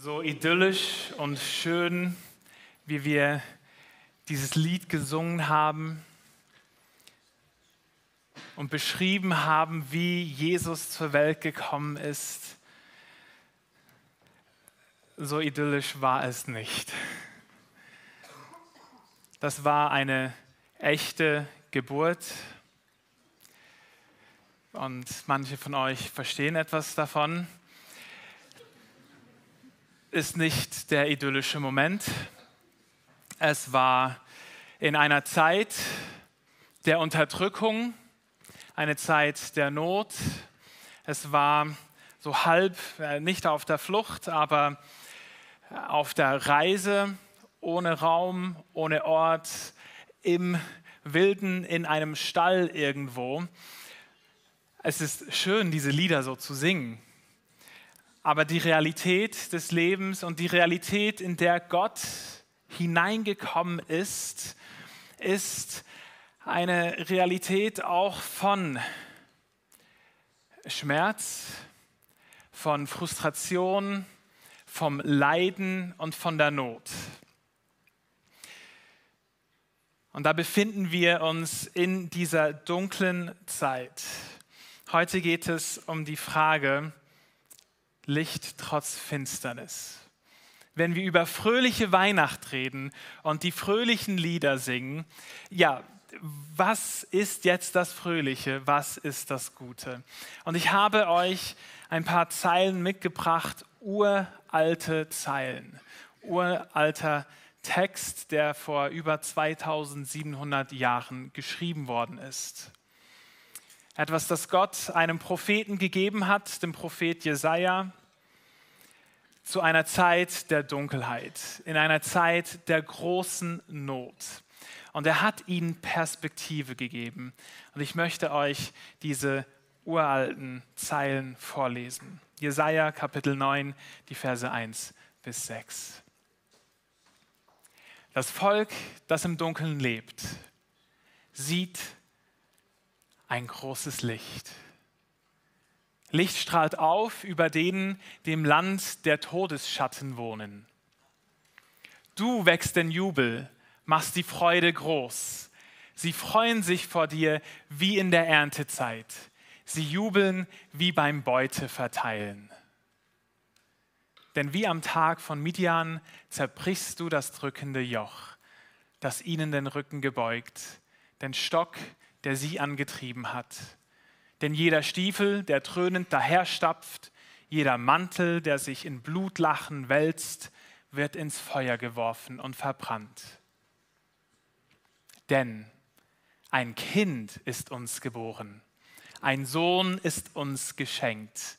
so idyllisch und schön, wie wir dieses Lied gesungen haben und beschrieben haben, wie Jesus zur Welt gekommen ist, so idyllisch war es nicht. Das war eine echte Geburt. Und manche von euch verstehen etwas davon ist nicht der idyllische Moment. Es war in einer Zeit der Unterdrückung, eine Zeit der Not. Es war so halb äh, nicht auf der Flucht, aber auf der Reise, ohne Raum, ohne Ort, im Wilden, in einem Stall irgendwo. Es ist schön, diese Lieder so zu singen. Aber die Realität des Lebens und die Realität, in der Gott hineingekommen ist, ist eine Realität auch von Schmerz, von Frustration, vom Leiden und von der Not. Und da befinden wir uns in dieser dunklen Zeit. Heute geht es um die Frage, Licht trotz Finsternis. Wenn wir über fröhliche Weihnacht reden und die fröhlichen Lieder singen, ja, was ist jetzt das Fröhliche? Was ist das Gute? Und ich habe euch ein paar Zeilen mitgebracht, uralte Zeilen, uralter Text, der vor über 2700 Jahren geschrieben worden ist. Etwas, das Gott einem Propheten gegeben hat, dem Prophet Jesaja, zu einer Zeit der Dunkelheit, in einer Zeit der großen Not. Und er hat ihnen Perspektive gegeben. Und ich möchte euch diese uralten Zeilen vorlesen. Jesaja Kapitel 9, die Verse 1 bis 6. Das Volk, das im Dunkeln lebt, sieht ein großes Licht. Licht strahlt auf über denen, die im Land der Todesschatten wohnen. Du wächst den Jubel, machst die Freude groß. Sie freuen sich vor dir wie in der Erntezeit. Sie jubeln wie beim Beute verteilen. Denn wie am Tag von Midian zerbrichst du das drückende Joch, das ihnen den Rücken gebeugt, den Stock, der sie angetrieben hat. Denn jeder Stiefel, der dröhnend daherstapft, jeder Mantel, der sich in Blutlachen wälzt, wird ins Feuer geworfen und verbrannt. Denn ein Kind ist uns geboren, ein Sohn ist uns geschenkt.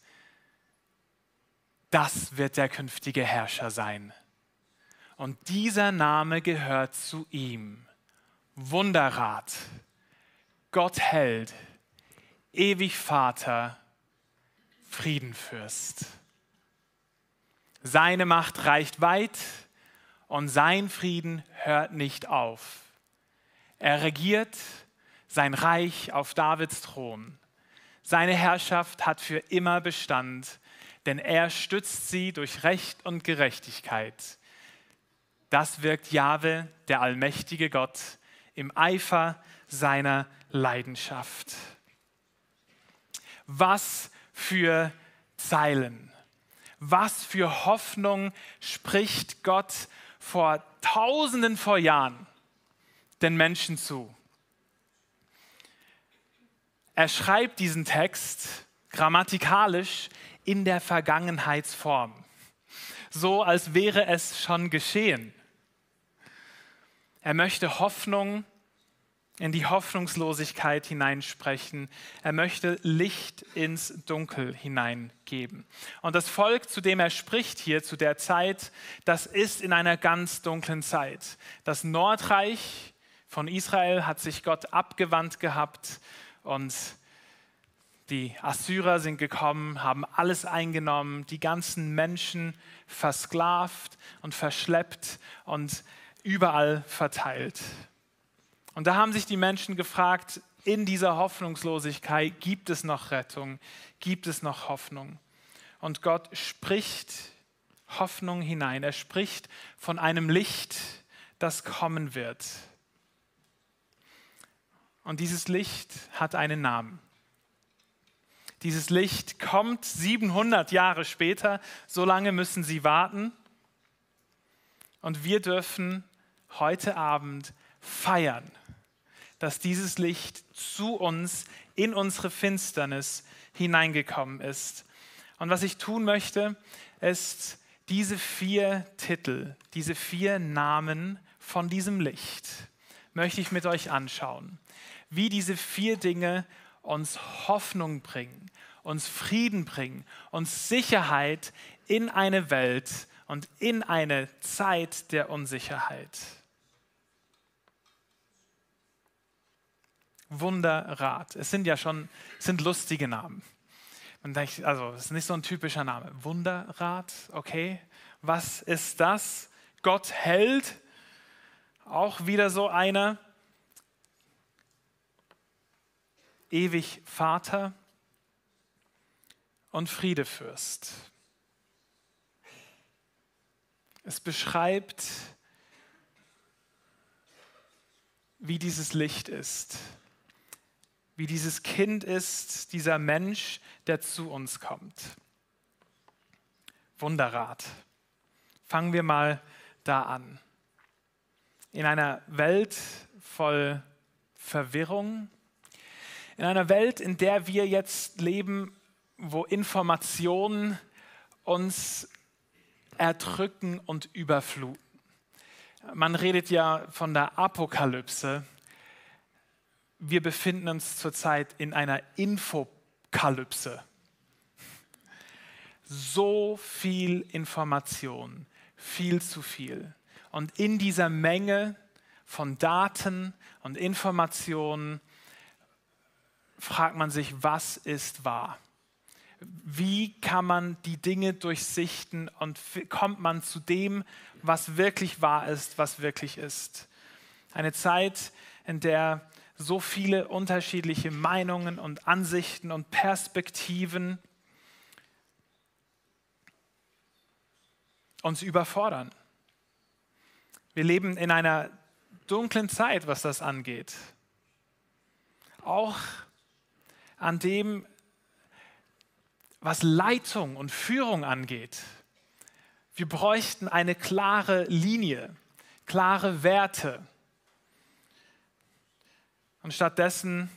Das wird der künftige Herrscher sein. Und dieser Name gehört zu ihm. Wunderrat, Gott hält, ewig Vater, Friedenfürst. Seine Macht reicht weit und sein Frieden hört nicht auf. Er regiert sein Reich auf Davids Thron. Seine Herrschaft hat für immer Bestand, denn er stützt sie durch Recht und Gerechtigkeit. Das wirkt Jahwe, der allmächtige Gott, im Eifer seiner Leidenschaft. Was für Zeilen. Was für Hoffnung spricht Gott vor Tausenden vor Jahren den Menschen zu. Er schreibt diesen Text grammatikalisch in der Vergangenheitsform, so als wäre es schon geschehen. Er möchte Hoffnung in die Hoffnungslosigkeit hineinsprechen. Er möchte Licht ins Dunkel hineingeben. Und das Volk, zu dem er spricht hier, zu der Zeit, das ist in einer ganz dunklen Zeit. Das Nordreich von Israel hat sich Gott abgewandt gehabt und die Assyrer sind gekommen, haben alles eingenommen, die ganzen Menschen versklavt und verschleppt und überall verteilt. Und da haben sich die Menschen gefragt, in dieser Hoffnungslosigkeit gibt es noch Rettung, gibt es noch Hoffnung. Und Gott spricht Hoffnung hinein. Er spricht von einem Licht, das kommen wird. Und dieses Licht hat einen Namen. Dieses Licht kommt 700 Jahre später, so lange müssen sie warten. Und wir dürfen heute Abend feiern, dass dieses Licht zu uns in unsere Finsternis hineingekommen ist. Und was ich tun möchte, ist diese vier Titel, diese vier Namen von diesem Licht, möchte ich mit euch anschauen. Wie diese vier Dinge uns Hoffnung bringen, uns Frieden bringen, uns Sicherheit in eine Welt und in eine Zeit der Unsicherheit. Wunderrat. Es sind ja schon sind lustige Namen. Man denkt, also, es ist nicht so ein typischer Name. Wunderrat, okay. Was ist das? Gott hält. Auch wieder so einer. Ewig Vater und Friedefürst. Es beschreibt, wie dieses Licht ist, wie dieses Kind ist, dieser Mensch, der zu uns kommt. Wunderrat. Fangen wir mal da an. In einer Welt voll Verwirrung, in einer Welt, in der wir jetzt leben, wo Informationen uns erdrücken und überfluten. Man redet ja von der Apokalypse. Wir befinden uns zurzeit in einer Infokalypse. So viel Information, viel zu viel. Und in dieser Menge von Daten und Informationen fragt man sich, was ist wahr? wie kann man die Dinge durchsichten und kommt man zu dem, was wirklich wahr ist, was wirklich ist. Eine Zeit, in der so viele unterschiedliche Meinungen und Ansichten und Perspektiven uns überfordern. Wir leben in einer dunklen Zeit, was das angeht. Auch an dem was Leitung und Führung angeht. Wir bräuchten eine klare Linie, klare Werte. Und stattdessen,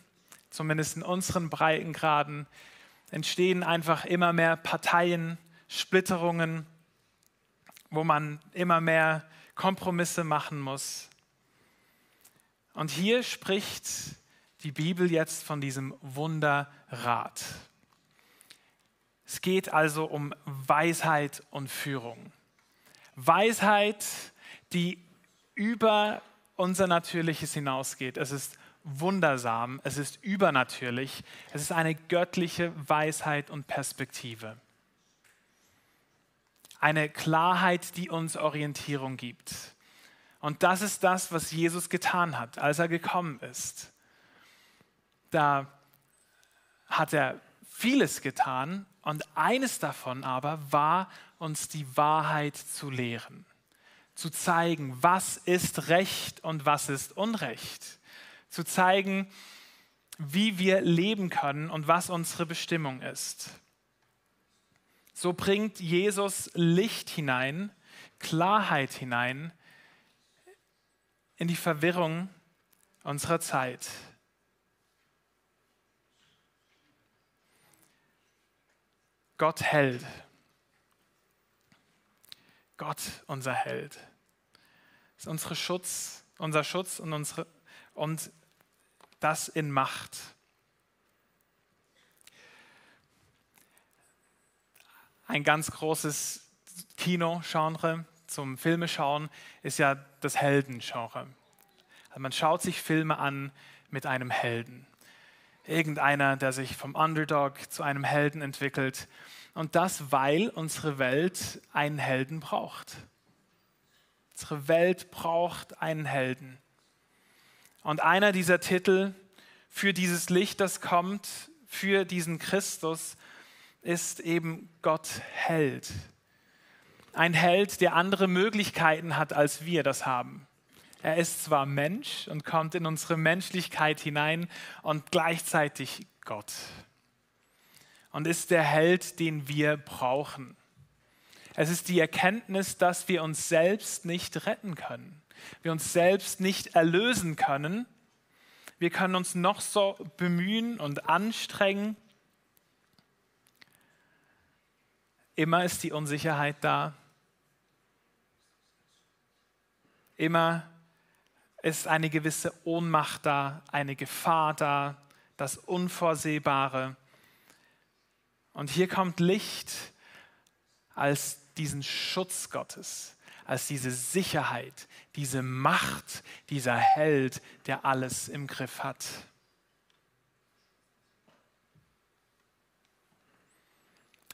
zumindest in unseren Breitengraden, entstehen einfach immer mehr Parteien, Splitterungen, wo man immer mehr Kompromisse machen muss. Und hier spricht die Bibel jetzt von diesem Wunderrat. Es geht also um Weisheit und Führung. Weisheit, die über unser Natürliches hinausgeht. Es ist wundersam, es ist übernatürlich, es ist eine göttliche Weisheit und Perspektive. Eine Klarheit, die uns Orientierung gibt. Und das ist das, was Jesus getan hat, als er gekommen ist. Da hat er vieles getan, und eines davon aber war, uns die Wahrheit zu lehren, zu zeigen, was ist Recht und was ist Unrecht, zu zeigen, wie wir leben können und was unsere Bestimmung ist. So bringt Jesus Licht hinein, Klarheit hinein in die Verwirrung unserer Zeit. Gott hält. Gott, unser Held. Ist unsere Schutz, unser Schutz und, unsere, und das in Macht. Ein ganz großes Kino-Genre zum Filme schauen ist ja das Heldengenre. Also man schaut sich Filme an mit einem Helden irgendeiner, der sich vom Underdog zu einem Helden entwickelt. Und das, weil unsere Welt einen Helden braucht. Unsere Welt braucht einen Helden. Und einer dieser Titel für dieses Licht, das kommt, für diesen Christus, ist eben Gott Held. Ein Held, der andere Möglichkeiten hat, als wir das haben. Er ist zwar Mensch und kommt in unsere Menschlichkeit hinein und gleichzeitig Gott. Und ist der Held, den wir brauchen. Es ist die Erkenntnis, dass wir uns selbst nicht retten können. Wir uns selbst nicht erlösen können. Wir können uns noch so bemühen und anstrengen. Immer ist die Unsicherheit da. Immer ist eine gewisse Ohnmacht da, eine Gefahr da, das Unvorsehbare. Und hier kommt Licht als diesen Schutz Gottes, als diese Sicherheit, diese Macht, dieser Held, der alles im Griff hat.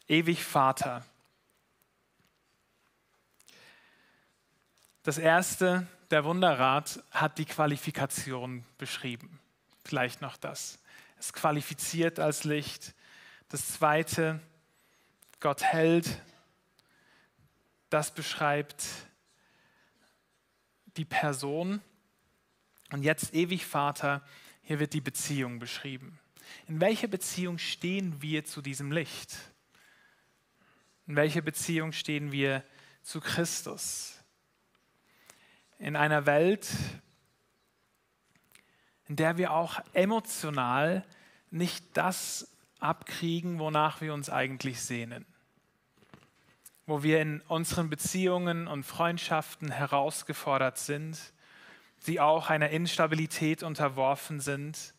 Ewig Vater. Das erste, der Wunderrat hat die Qualifikation beschrieben. Vielleicht noch das. Es qualifiziert als Licht. Das zweite, Gott hält. Das beschreibt die Person. Und jetzt ewig Vater, hier wird die Beziehung beschrieben. In welcher Beziehung stehen wir zu diesem Licht? In welcher Beziehung stehen wir zu Christus? in einer Welt, in der wir auch emotional nicht das abkriegen, wonach wir uns eigentlich sehnen. Wo wir in unseren Beziehungen und Freundschaften herausgefordert sind, die auch einer Instabilität unterworfen sind,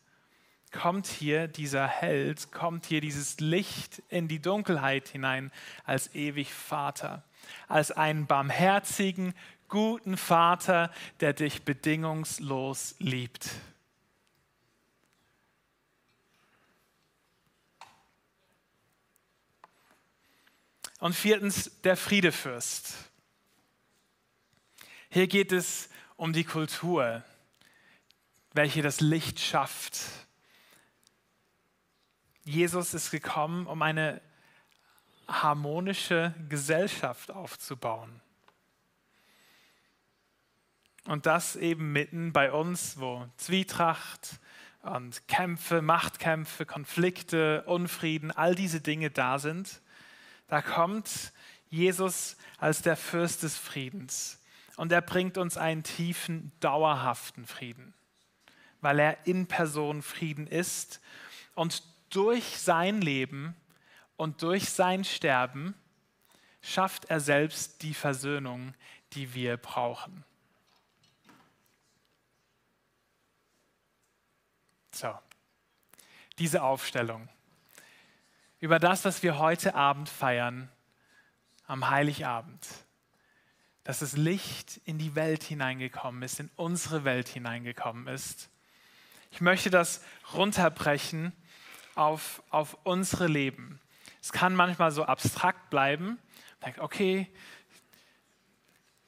kommt hier dieser Held, kommt hier dieses Licht in die Dunkelheit hinein als ewig Vater, als einen barmherzigen, guten Vater, der dich bedingungslos liebt. Und viertens, der Friedefürst. Hier geht es um die Kultur, welche das Licht schafft. Jesus ist gekommen, um eine harmonische Gesellschaft aufzubauen. Und das eben mitten bei uns, wo Zwietracht und Kämpfe, Machtkämpfe, Konflikte, Unfrieden, all diese Dinge da sind. Da kommt Jesus als der Fürst des Friedens. Und er bringt uns einen tiefen, dauerhaften Frieden, weil er in Person Frieden ist. Und durch sein Leben und durch sein Sterben schafft er selbst die Versöhnung, die wir brauchen. So, diese Aufstellung über das, was wir heute Abend feiern, am Heiligabend, dass das Licht in die Welt hineingekommen ist, in unsere Welt hineingekommen ist. Ich möchte das runterbrechen auf, auf unsere Leben. Es kann manchmal so abstrakt bleiben. Denkt, okay,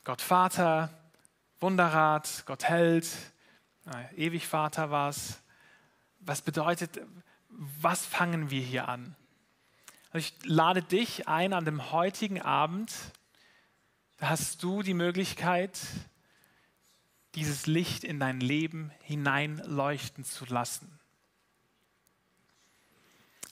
Gott Vater, Wunderrat, Gott Held, ewig Vater war es was bedeutet, was fangen wir hier an? Also ich lade dich ein an dem heutigen Abend, da hast du die Möglichkeit, dieses Licht in dein Leben hineinleuchten zu lassen.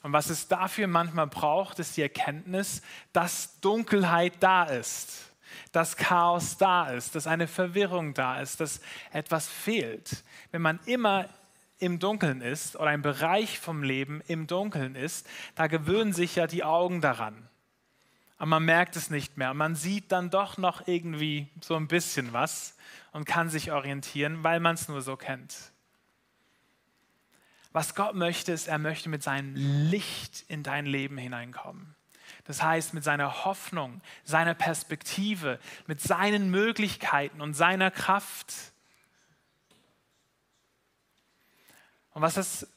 Und was es dafür manchmal braucht, ist die Erkenntnis, dass Dunkelheit da ist, dass Chaos da ist, dass eine Verwirrung da ist, dass etwas fehlt. Wenn man immer im Dunkeln ist oder ein Bereich vom Leben im Dunkeln ist, da gewöhnen sich ja die Augen daran. Aber man merkt es nicht mehr. Man sieht dann doch noch irgendwie so ein bisschen was und kann sich orientieren, weil man es nur so kennt. Was Gott möchte, ist, er möchte mit seinem Licht in dein Leben hineinkommen. Das heißt, mit seiner Hoffnung, seiner Perspektive, mit seinen Möglichkeiten und seiner Kraft Und was das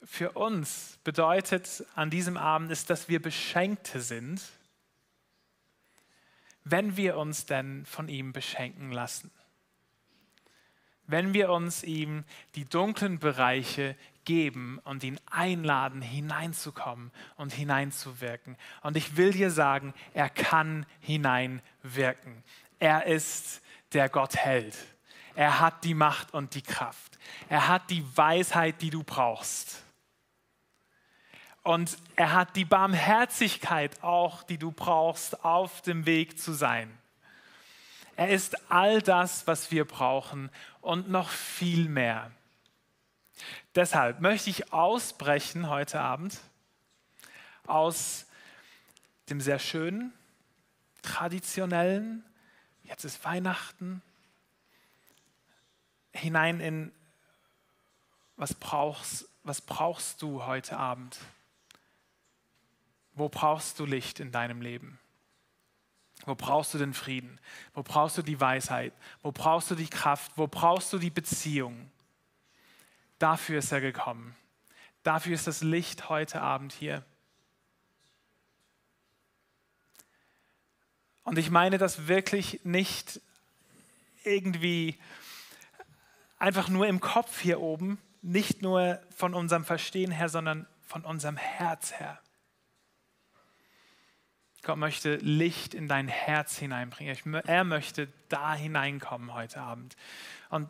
für uns bedeutet an diesem Abend, ist, dass wir Beschenkte sind, wenn wir uns denn von ihm beschenken lassen. wenn wir uns ihm die dunklen Bereiche geben und ihn einladen, hineinzukommen und hineinzuwirken. Und ich will dir sagen, er kann hineinwirken. Er ist der Gott hält. Er hat die Macht und die Kraft. Er hat die Weisheit, die du brauchst. Und er hat die Barmherzigkeit auch, die du brauchst, auf dem Weg zu sein. Er ist all das, was wir brauchen und noch viel mehr. Deshalb möchte ich ausbrechen heute Abend aus dem sehr schönen, traditionellen, jetzt ist Weihnachten, hinein in, was brauchst, was brauchst du heute Abend? Wo brauchst du Licht in deinem Leben? Wo brauchst du den Frieden? Wo brauchst du die Weisheit? Wo brauchst du die Kraft? Wo brauchst du die Beziehung? Dafür ist er gekommen. Dafür ist das Licht heute Abend hier. Und ich meine das wirklich nicht irgendwie einfach nur im Kopf hier oben, nicht nur von unserem Verstehen her, sondern von unserem Herz her. Gott möchte Licht in dein Herz hineinbringen. Er möchte da hineinkommen heute Abend. Und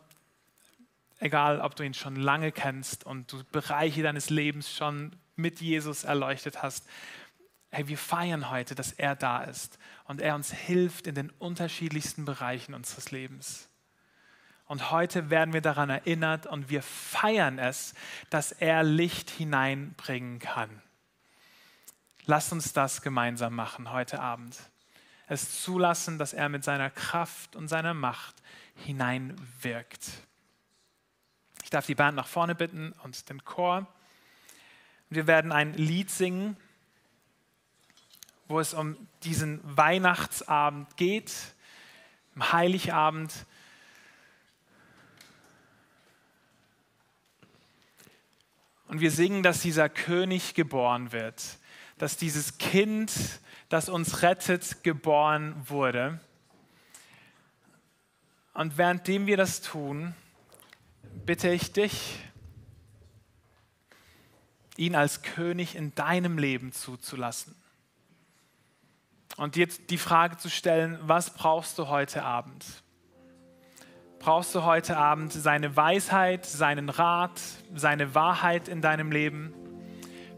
egal, ob du ihn schon lange kennst und du Bereiche deines Lebens schon mit Jesus erleuchtet hast, hey, wir feiern heute, dass er da ist und er uns hilft in den unterschiedlichsten Bereichen unseres Lebens. Und heute werden wir daran erinnert und wir feiern es, dass er Licht hineinbringen kann. Lass uns das gemeinsam machen heute Abend. Es zulassen, dass er mit seiner Kraft und seiner Macht hineinwirkt. Ich darf die Band nach vorne bitten und den Chor. Wir werden ein Lied singen, wo es um diesen Weihnachtsabend geht, Heiligabend. Und wir singen, dass dieser König geboren wird dass dieses Kind, das uns rettet, geboren wurde. Und währenddem wir das tun, bitte ich dich, ihn als König in deinem Leben zuzulassen. Und dir die Frage zu stellen, was brauchst du heute Abend? Brauchst du heute Abend seine Weisheit, seinen Rat, seine Wahrheit in deinem Leben?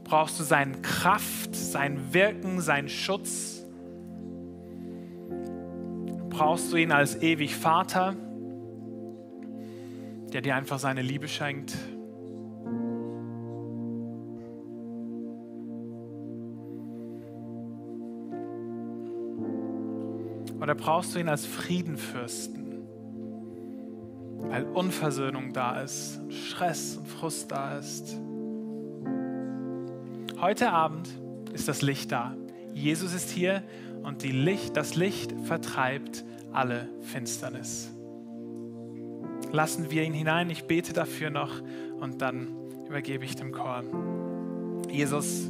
brauchst du seine Kraft, sein Wirken, seinen Schutz. Brauchst du ihn als ewig Vater, der dir einfach seine Liebe schenkt. Oder brauchst du ihn als Friedenfürsten, weil Unversöhnung da ist, Stress und Frust da ist. Heute Abend ist das Licht da. Jesus ist hier und Licht, das Licht vertreibt alle Finsternis. Lassen wir ihn hinein. Ich bete dafür noch und dann übergebe ich dem Chor. Jesus,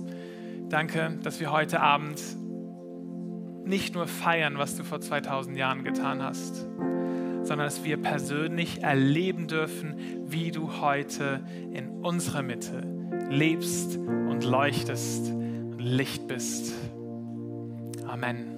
danke, dass wir heute Abend nicht nur feiern, was du vor 2000 Jahren getan hast, sondern dass wir persönlich erleben dürfen, wie du heute in unserer Mitte lebst und leuchtest und Licht bist. Amen.